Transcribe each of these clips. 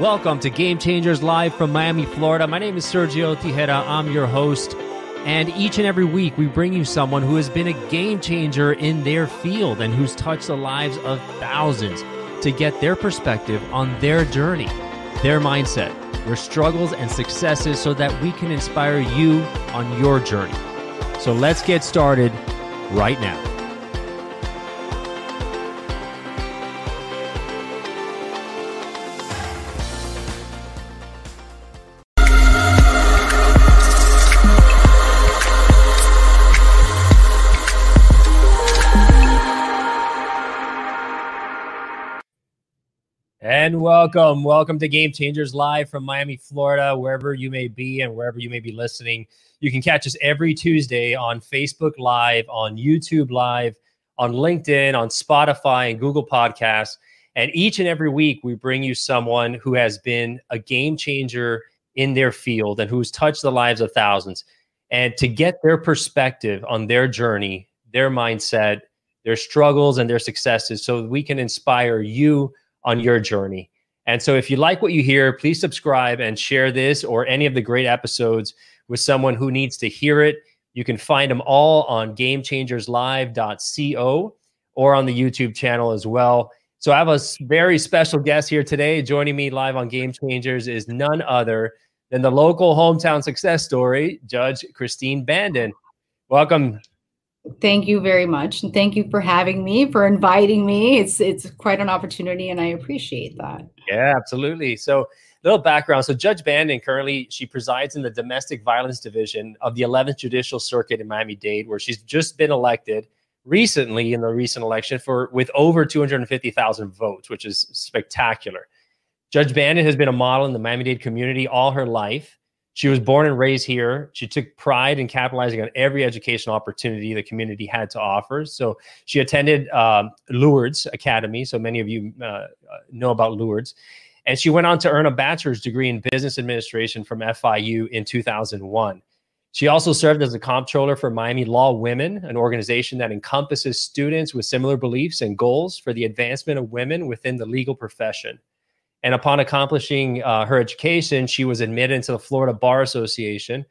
Welcome to Game Changers Live from Miami, Florida. My name is Sergio Tigera. I'm your host. And each and every week, we bring you someone who has been a game changer in their field and who's touched the lives of thousands to get their perspective on their journey, their mindset, their struggles and successes so that we can inspire you on your journey. So let's get started right now. And welcome, welcome to Game Changers Live from Miami, Florida, wherever you may be and wherever you may be listening. You can catch us every Tuesday on Facebook Live, on YouTube Live, on LinkedIn, on Spotify, and Google Podcasts. And each and every week, we bring you someone who has been a game changer in their field and who's touched the lives of thousands. And to get their perspective on their journey, their mindset, their struggles, and their successes, so we can inspire you on your journey. And so, if you like what you hear, please subscribe and share this or any of the great episodes with someone who needs to hear it. You can find them all on gamechangerslive.co or on the YouTube channel as well. So, I have a very special guest here today. Joining me live on Game Changers is none other than the local hometown success story, Judge Christine Bandin. Welcome, Thank you very much. And thank you for having me, for inviting me. It's it's quite an opportunity and I appreciate that. Yeah, absolutely. So little background. So Judge Bandin currently she presides in the domestic violence division of the 11th Judicial Circuit in Miami-Dade, where she's just been elected recently in the recent election for with over 250,000 votes, which is spectacular. Judge Bandin has been a model in the Miami-Dade community all her life. She was born and raised here. She took pride in capitalizing on every educational opportunity the community had to offer. So she attended um, Lourdes Academy. So many of you uh, uh know about Lourdes. And she went on to earn a bachelor's degree in business administration from FIU in 2001. She also served as a comptroller for Miami Law Women, an organization that encompasses students with similar beliefs and goals for the advancement of women within the legal profession. And upon accomplishing uh, her education, she was admitted into the Florida Bar Association,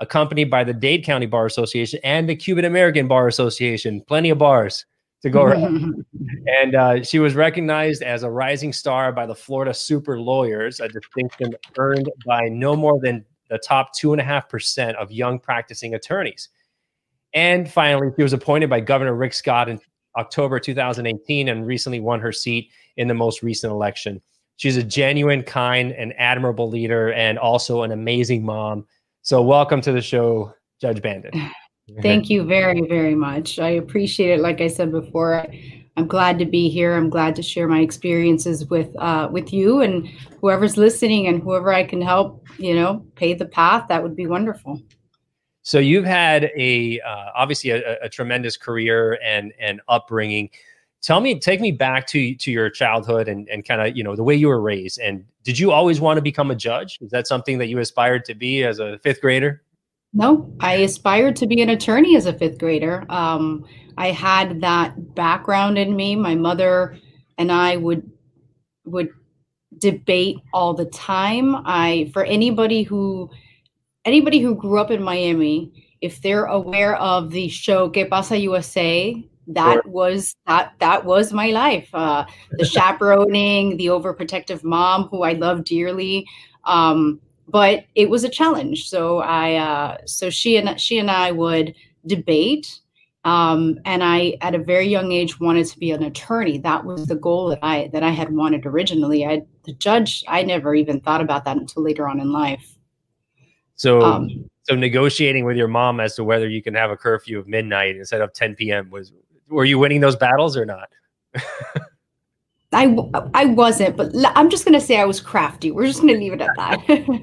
accompanied by the Dade County Bar Association and the Cuban American Bar Association. Plenty of bars to go around. and uh, she was recognized as a rising star by the Florida Super Lawyers, a distinction earned by no more than the top 2.5% of young practicing attorneys. And finally, she was appointed by Governor Rick Scott in October 2018 and recently won her seat in the most recent election. She's a genuine, kind, and admirable leader, and also an amazing mom. So, welcome to the show, Judge Bandin. Thank you very, very much. I appreciate it. Like I said before, I'm glad to be here. I'm glad to share my experiences with uh, with you and whoever's listening and whoever I can help. You know, pave the path. That would be wonderful. So you've had a uh, obviously a, a, tremendous career and and upbringing tell me take me back to to your childhood and and kind of you know the way you were raised. And did you always want to become a judge? Is that something that you aspired to be as a fifth grader? No i aspired to be an attorney as a fifth grader. Um, i had that background in me. My mother and i would would debate all the time. I for anybody who anybody who grew up in miami if they're aware of the show que pasa usa that was that that was my life. Uh, the chaperoning the overprotective mom who i love dearly. Um, but it was a challenge. So i uh, so she and she and i would debate um, and i at a very young age wanted to be an attorney. That was the goal that i that i had wanted originally. I the judge i never even thought about that until later on in life. So um, so negotiating with your mom as to whether you can have a curfew of midnight instead of 10 p.m. was were you winning those battles or not? I I wasn't, but I'm just going to say I was crafty. We're just going to leave it at that.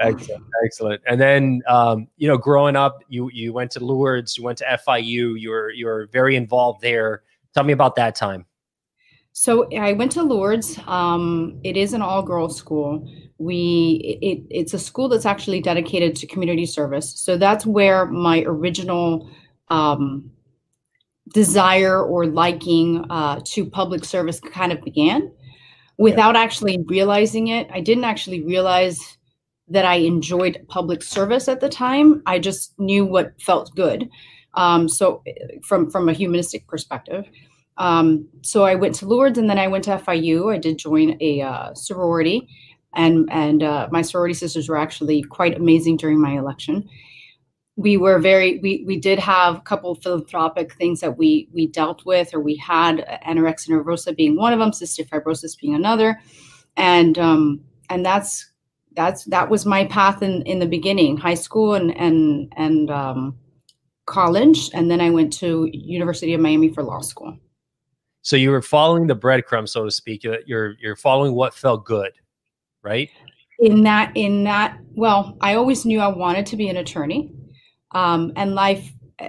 excellent, excellent. And then, um, you know, growing up, you you went to Lourdes, you went to FIU. You were you were very involved there. Tell me about that time. So I went to Lourdes. Um, it is an all girls school. We it, it's a school that's actually dedicated to community service. So that's where my original um, desire or liking uh, to public service kind of began. without yeah. actually realizing it. I didn't actually realize that I enjoyed public service at the time. I just knew what felt good. Um, so from from a humanistic perspective. Um, so I went to Lourdes and then I went to FIU. I did join a uh, sorority, and and uh, my sorority sisters were actually quite amazing during my election. We were very we we did have a couple philanthropic things that we we dealt with, or we had anorexia nervosa being one of them, cystic fibrosis being another, and um, and that's that's that was my path in in the beginning, high school and and and um, college, and then I went to University of Miami for law school. So you were following the breadcrumbs, so to speak. You're you're following what felt good, right? In that in that well, I always knew I wanted to be an attorney, um, and life uh,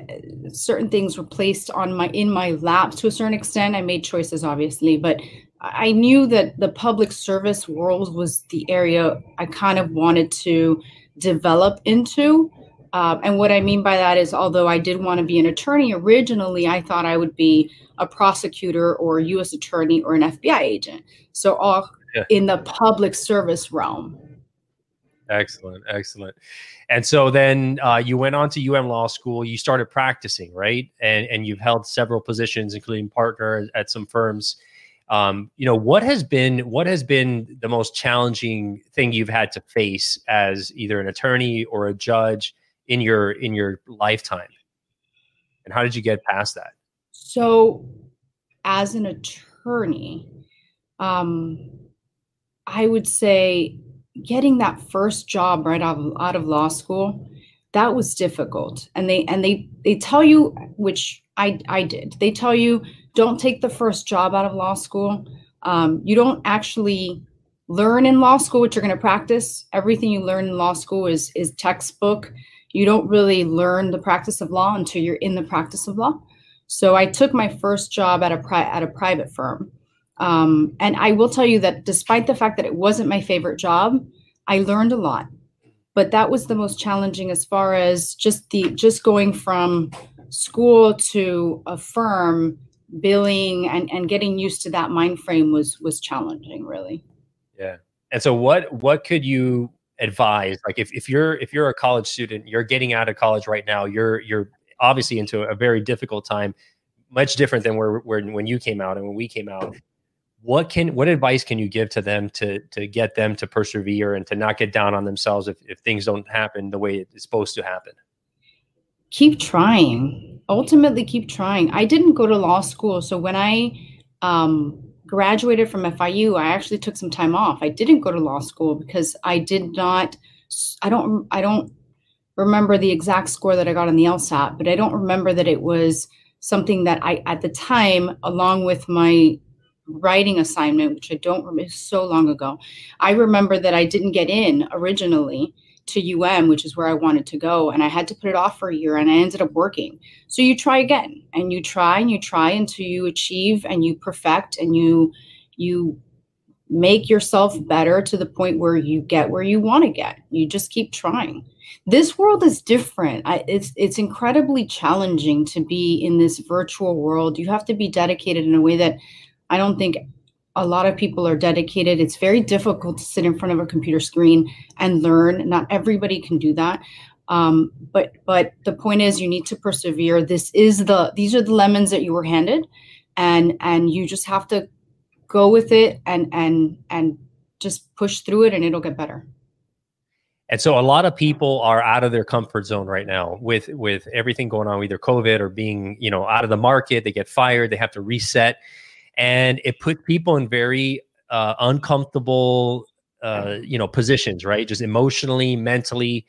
certain things were placed on my in my lap to a certain extent. I made choices, obviously, but I knew that the public service world was the area I kind of wanted to develop into. Uh, and what I mean by that is, although I did want to be an attorney originally, I thought I would be a prosecutor or a U.S. attorney or an FBI agent. So all yeah. in the public service realm. Excellent, excellent. And so then uh, you went on to UM Law School. You started practicing, right? And and you've held several positions, including partner at some firms. Um, you know what has been what has been the most challenging thing you've had to face as either an attorney or a judge in your in your lifetime and how did you get past that so as an attorney um i would say getting that first job right out of, out of law school that was difficult. And they and they they tell you which i i did. They tell you don't take the first job out of law school. Um, you don't actually learn in law school what you're going to practice. Everything you learn in law school is is textbook. You don't really learn the practice of law until you're in the practice of law. So I took my first job at a pri- at a private firm, um, and I will tell you that despite the fact that it wasn't my favorite job, I learned a lot. But that was the most challenging as far as just the just going from school to a firm billing and, and getting used to that mind frame was was challenging really. Yeah. And so what what could you advise? Like if, if you're if you're a college student you're getting out of college right now you're you're obviously into a very difficult time much different than where, where when you came out and when we came out what can what advice can you give to them to to get them to persevere and to not get down on themselves if, if things don't happen the way it's supposed to happen? Keep trying. Ultimately keep trying. I didn't go to law school so when i um graduated from FIU, I actually took some time off. I didn't go to law school because I did not I don't I don't remember the exact score that I got on the LSAT, but I don't remember that it was something that I at the time along with my writing assignment, which I don't remember so long ago. I remember that I didn't get in originally to UM, which is where I wanted to go. And I had to put it off for a year and I ended up working. So you try again and you try and you try until you achieve and you perfect and you you make yourself better to the point where you get where you want to get. You just keep trying. This world is different. I, it's it's incredibly challenging to be in this virtual world. You have to be dedicated in a way that I don't think a lot of people are dedicated. It's very difficult to sit in front of a computer screen and learn. Not everybody can do that. Um, but but the point is, you need to persevere. This is the these are the lemons that you were handed, and and you just have to go with it and and and just push through it, and it'll get better. And so a lot of people are out of their comfort zone right now with with everything going on, either COVID or being you know out of the market. They get fired. They have to reset and it put people in very uh, uncomfortable uh, you know positions right? Just emotionally mentally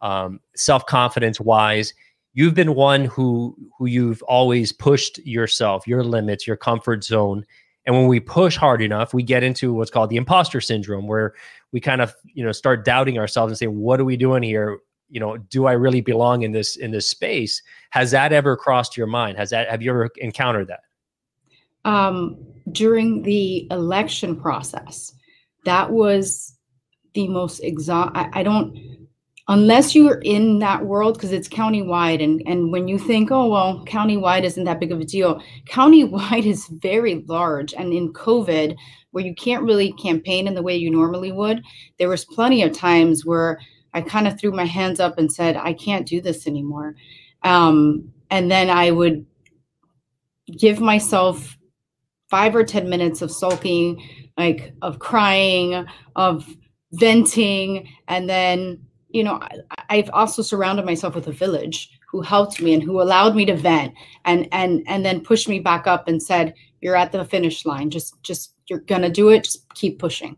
um, self-confidence wise. You've been one who who you've always pushed yourself your limits your comfort zone. And when we push hard enough we get into what's called the imposter syndrome where we kind of you know start doubting ourselves and say what are we doing here? You know do i really belong in this in this space? Has that ever crossed your mind? Has that have you ever encountered that um, during the election process. That was the most exhaust. I, I don't. unless you're in that world because it's countywide and and when you think oh well countywide isn't that big of a deal countywide is very large and in covid where you can't really campaign in the way you normally would there was plenty of times where i kind of threw my hands up and said i can't do this anymore um, and then i would give myself five or ten minutes of sulking like of crying of venting and then you know, I, have also surrounded myself with a village who helped me and who allowed me to vent and and and then pushed me back up and said, "You're at the finish line. Just just you're gonna do it. Just keep pushing."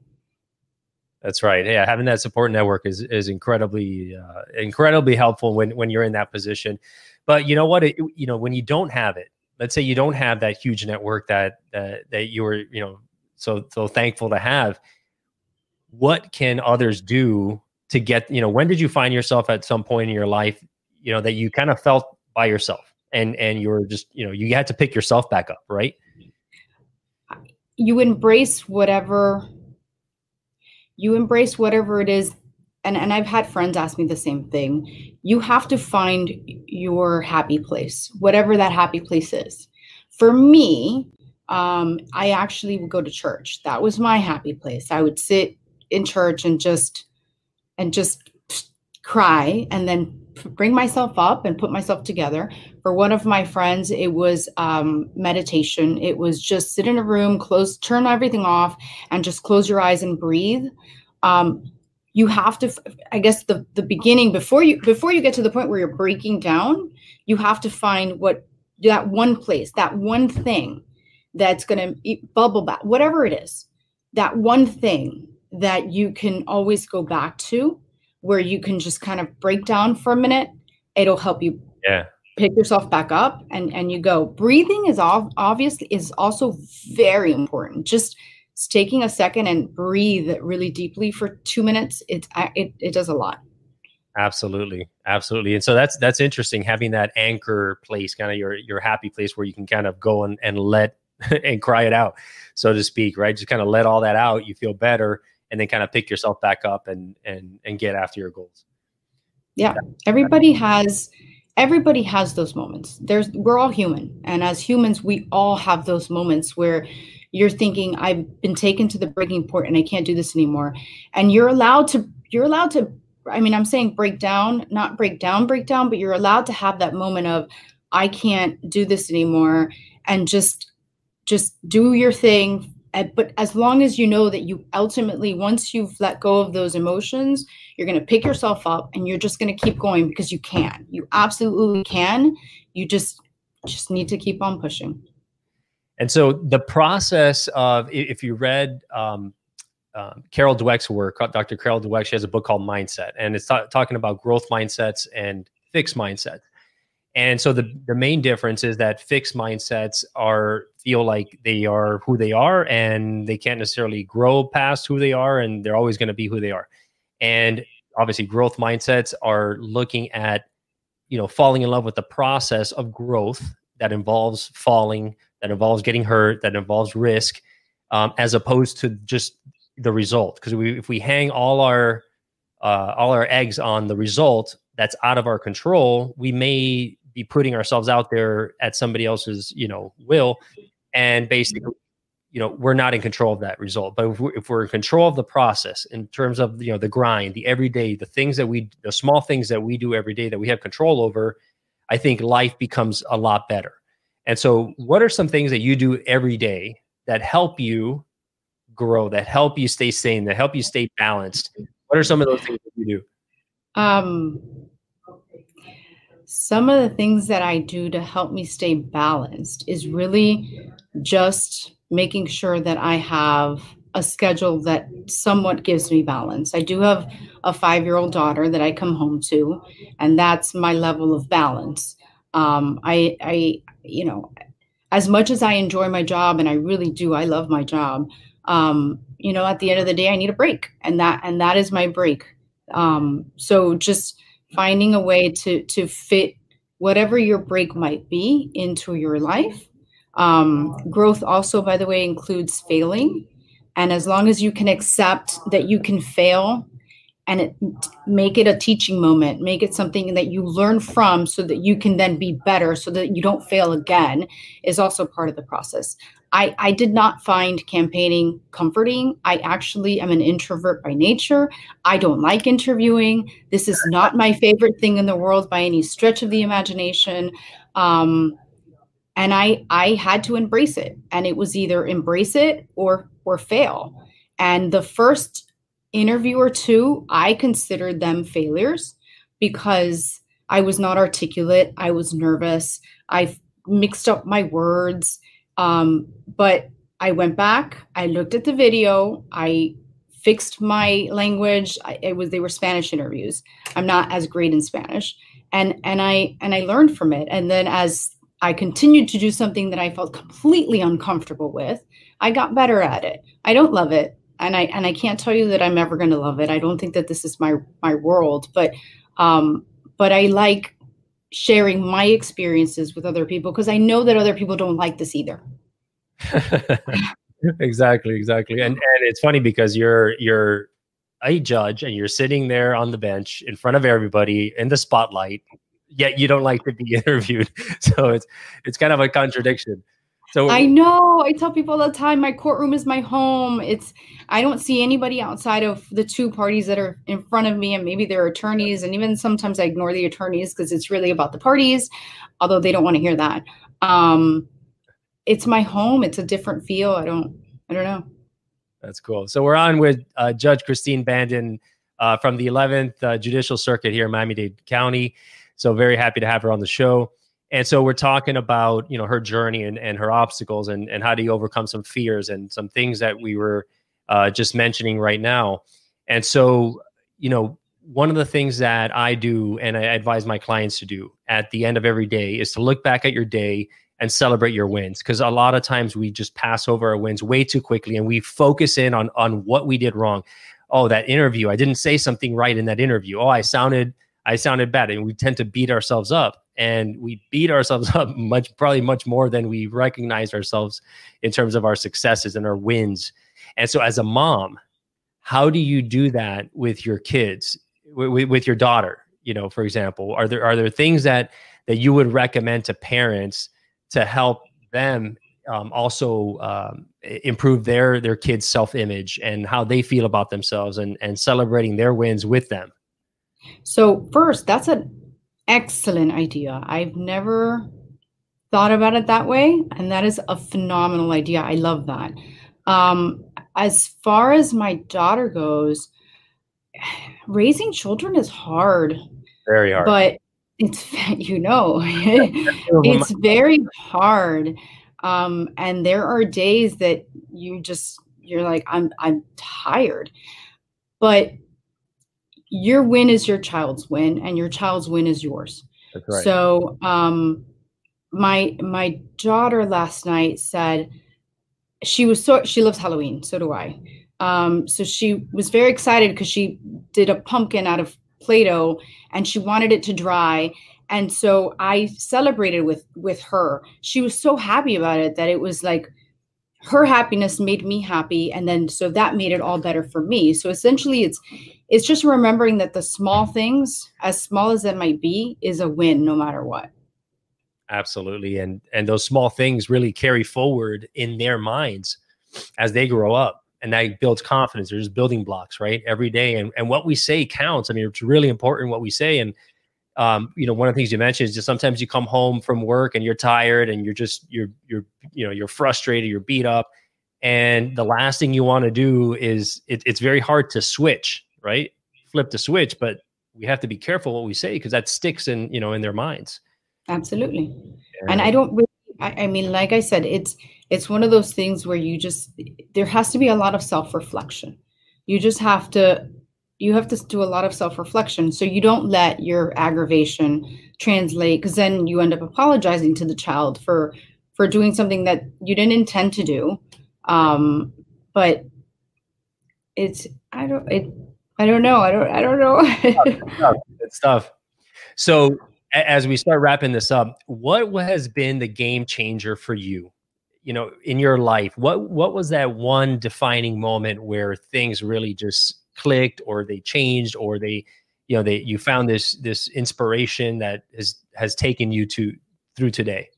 That's right. Yeah, having that support network is is incredibly uh, incredibly helpful when when you're in that position. But you know what? It, you know when you don't have it. Let's say you don't have that huge network that that that you were you know so so thankful to have. What can others do to get you know when did you find yourself at some point in your life you know that you kind of felt by yourself and and you were just you know you had to pick yourself back up right you embrace whatever you embrace whatever it is and and I've had friends ask me the same thing you have to find your happy place whatever that happy place is for me um, I actually would go to church that was my happy place I would sit in church and just and just cry and then bring myself up and put myself together. For one of my friends, it was um, meditation. It was just sit in a room, close, turn everything off, and just close your eyes and breathe. Um, you have to, I guess, the the beginning before you before you get to the point where you're breaking down, you have to find what that one place, that one thing that's going to bubble back, whatever it is, that one thing that you can always go back to where you can just kind of break down for a minute. It'll help you yeah. pick yourself back up and and you go. Breathing is all obviously is also very important. Just taking a second and breathe really deeply for two minutes it it, it does a lot. Absolutely absolutely and so that's that's interesting having that anchor place kind of your your happy place where you can kind of go and, and let and cry it out so to speak right? Just kind of let all that out you feel better and then kind of pick yourself back up and and and get after your goals. Yeah. everybody has everybody has those moments. There's we're all human and as humans we all have those moments where you're thinking i've been taken to the breaking point and i can't do this anymore. And you're allowed to you're allowed to i mean i'm saying break down not break down break down but you're allowed to have that moment of i can't do this anymore and just just do your thing. But as long as you know that you ultimately once you've let go of those emotions you're going to pick yourself up and you're just going to keep going because you can. You absolutely can. You just just need to keep on pushing and so the process of if you read um, um, Carol Dweck's work, Dr. Carol Dweck, she has a book called Mindset, and it's t- talking about growth mindsets and fixed mindsets. And so the the main difference is that fixed mindsets are feel like they are who they are and they can't necessarily grow past who they are and they're always going to be who they are. And obviously growth mindsets are looking at you know falling in love with the process of growth that involves falling, that involves getting hurt, that involves risk um, as opposed to just the result. Because if we hang all our uh, all our eggs on the result that's out of our control, we may be putting ourselves out there at somebody else's you know will. And basically you know we're not in control of that result. But if we're, if we're in control of the process in terms of you know the grind the everyday the things that we the small things that we do every day that we have control over i think life becomes a lot better and so what are some things that you do every day that help you grow that help you stay sane that help you stay balanced what are some of those things that you do um some of the things that I do to help me stay balanced is really just making sure that I have a schedule that somewhat gives me balance. I do have a five year old daughter that I come home to, and that's my level of balance. Um, I, I, you know, as much as I enjoy my job, and I really do, I love my job. Um, you know, at the end of the day, I need a break, and that and that is my break. Um, so just finding a way to to fit whatever your break might be into your life. Um, growth also, by the way, includes failing, and as long as you can accept that you can fail and it, make it a teaching moment make it something that you learn from so that you can then be better so that you don't fail again is also part of the process I, I did not find campaigning comforting. I actually am an introvert by nature. I don't like interviewing. This is not my favorite thing in the world by any stretch of the imagination. Um, and I I had to embrace it, and it was either embrace it or or fail. And the first interview or two, I considered them failures because I was not articulate. I was nervous. I mixed up my words um, but I went back, I looked at the video, I fixed my language. I, it was they were Spanish interviews. I'm not as great in Spanish, and and I and I learned from it. And then as I continued to do something that I felt completely uncomfortable with, I got better at it. I don't love it, and I and I can't tell you that I'm ever going to love it. I don't think that this is my my world, but um, but I like sharing my experiences with other people because I know that other people don't like this either. exactly, exactly. And and it's funny because you're you're a judge and you're sitting there on the bench in front of everybody in the spotlight, yet you don't like to be interviewed. So it's it's kind of a contradiction. So I know. I tell people all the time my courtroom is my home. It's I don't see anybody outside of the two parties that are in front of me and maybe they're attorneys and even sometimes I ignore the attorneys because it's really about the parties, although they don't want to hear that. Um it's my home. It's a different feel. I don't I don't know. That's cool. So we're on with uh, Judge Christine Bandin uh, from the 11th uh, Judicial Circuit here in Miami-Dade County. So very happy to have her on the show. And so we're talking about, you know, her journey and, and her obstacles and, and how do you overcome some fears and some things that we were uh, just mentioning right now. And so, you know, one of the things that I do and I advise my clients to do at the end of every day is to look back at your day and celebrate your wins because a lot of times we just pass over our wins way too quickly and we focus in on on what we did wrong. Oh, that interview, I didn't say something right in that interview. Oh, I sounded I sounded bad and we tend to beat ourselves up and we beat ourselves up much probably much more than we recognize ourselves in terms of our successes and our wins. And so as a mom how do you do that with your kids with, with your daughter? You know for example are there are there things that that you would recommend to parents to help them um, also um, improve their their kids self-image and how they feel about themselves and and celebrating their wins with them? So first that's an excellent idea. I've never thought about it that way. And that is a phenomenal idea. I love that. Um, as far as my daughter goes, raising children is hard. Very hard. But it's, you know, it's very hard. Um, and there are days that you just, you're like, I'm, I'm tired. But your win is your child's win and your child's win is yours. Right. so um my my daughter last night said she was so she loves halloween so do i. Um so she was very excited because she did a pumpkin out of play-doh and she wanted it to dry. And so i celebrated with with her. She was so happy about it that it was like her happiness made me happy and then so that made it all better for me. So essentially it's it's just remembering that the small things as small as it might be is a win no matter what. Absolutely and and those small things really carry forward in their minds as they grow up and that builds confidence. There's building blocks right every day and and what we say counts. I mean it's really important what we say and um, you know, one of the things you mentioned is just sometimes you come home from work and you're tired and you're just you're you're you know you're frustrated, you're beat up, and the last thing you want to do is it, it's very hard to switch, right? Flip the switch, but we have to be careful what we say because that sticks in you know in their minds. Absolutely, yeah. and I don't. Really, I, I mean, like I said, it's it's one of those things where you just there has to be a lot of self reflection. You just have to you have to do a lot of self-reflection. So you don't let your aggravation translate because then you end up apologizing to the child for for doing something that you didn't intend to do. Um but it's i don't it i don't know. I don't i don't know. It's tough so as we start wrapping this up what has been the game changer for you you know in your life? What what was that one defining moment where things really just clicked or they changed or they you know they you found this this inspiration that has has taken you to through today?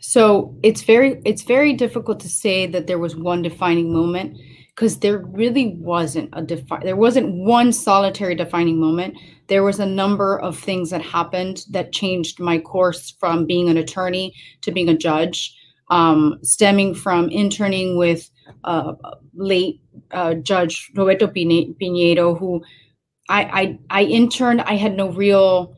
So it's very it's very difficult to say that there was one defining moment because there really wasn't a defi- there wasn't one solitary defining moment. There was a number of things that happened that changed my course from being an attorney to being a judge um, stemming from interning with uh, late uh, judge roberto pinedo who I, I i interned i had no real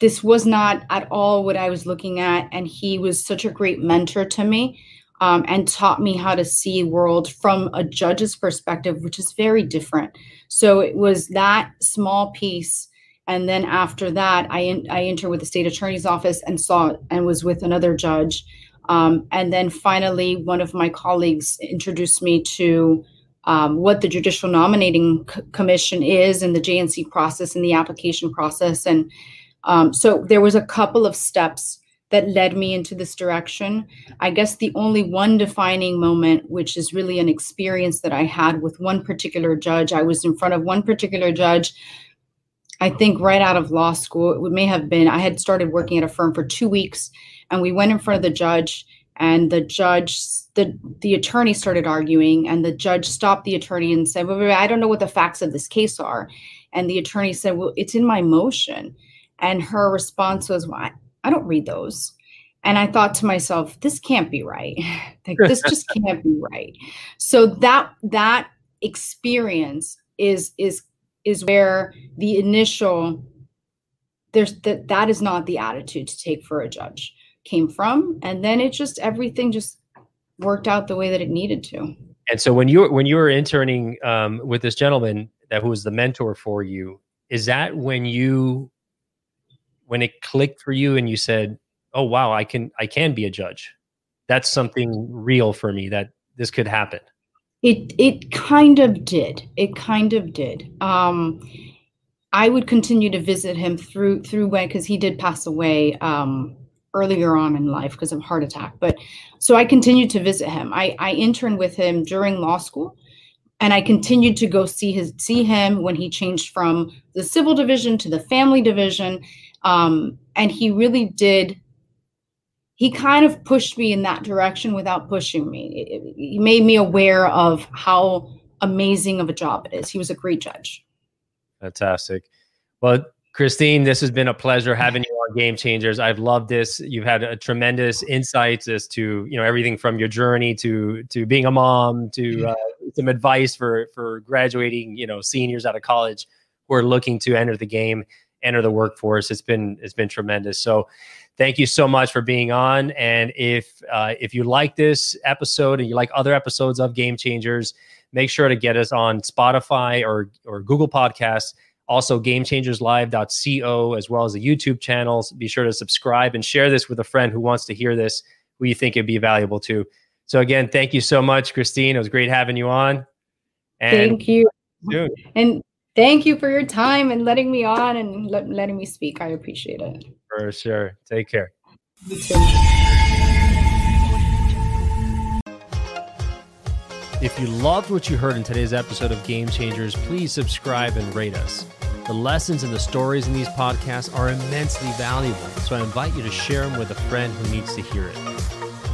this was not at all what i was looking at and he was such a great mentor to me um, and taught me how to see world from a judge's perspective, which is very different. So it was that small piece. And then after that, I, in, I entered with the state attorney's office and saw and was with another judge. Um, and then finally, one of my colleagues introduced me to um, what the Judicial Nominating C- Commission is and the JNC process and the application process. And um, so there was a couple of steps that led me into this direction. I guess the only one defining moment, which is really an experience that I had with one particular judge, I was in front of one particular judge. I think right out of law school, it may have been, I had started working at a firm for two weeks and we went in front of the judge and the judge the the attorney started arguing and the judge stopped the attorney and said well, i don't know what the facts of this case are and the attorney said well it's in my motion and her response was well, I don't read those. And I thought to myself, this can't be right. like this just can't be right. So that that experience is is is where the initial there's that that is not the attitude to take for a judge came from and then it just everything just worked out the way that it needed to and so when you when you were interning um, with this gentleman that who was the mentor for you is that when you when it clicked for you and you said, "Oh wow, I can I can be a judge." That's something real for me that this could happen. It it kind of did. It kind of did. Um, I would continue to visit him through through when because he did pass away um, earlier on in life because of heart attack. But so I continued to visit him. I I interned with him during law school, and I continued to go see his see him when he changed from the civil division to the family division. Um, and he really did, he kind of pushed me in that direction without pushing me. he made me aware of how amazing of a job it is. He was a great judge. Fantastic. Well, Christine, this has been a pleasure having you on Game Changers. I've loved this. You've had a tremendous insights as to you know everything from your journey to to being a mom to uh, some advice for for graduating you know seniors out of college who are looking to enter the game enter the workforce. It's been it's been tremendous. So thank you so much for being on. And if uh, if you like this episode and you like other episodes of Game Changers, make sure to get us on Spotify or or Google Podcasts. Also, gamechangerslive.co, as well as the YouTube channels. Be sure to subscribe and share this with a friend who wants to hear this, who you think it'd be valuable to. So, again, thank you so much, Christine. It was great having you on. And thank you. Soon. And Thank you for your time and letting me on and let, letting me speak. I appreciate it. For sure. Take care. If you loved what you heard in today's episode of Game Changers, please subscribe and rate us. The lessons and the stories in these podcasts are immensely valuable, so I invite you to share them with a friend who needs to hear it.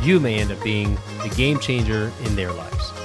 You may end up being the game changer in their lives.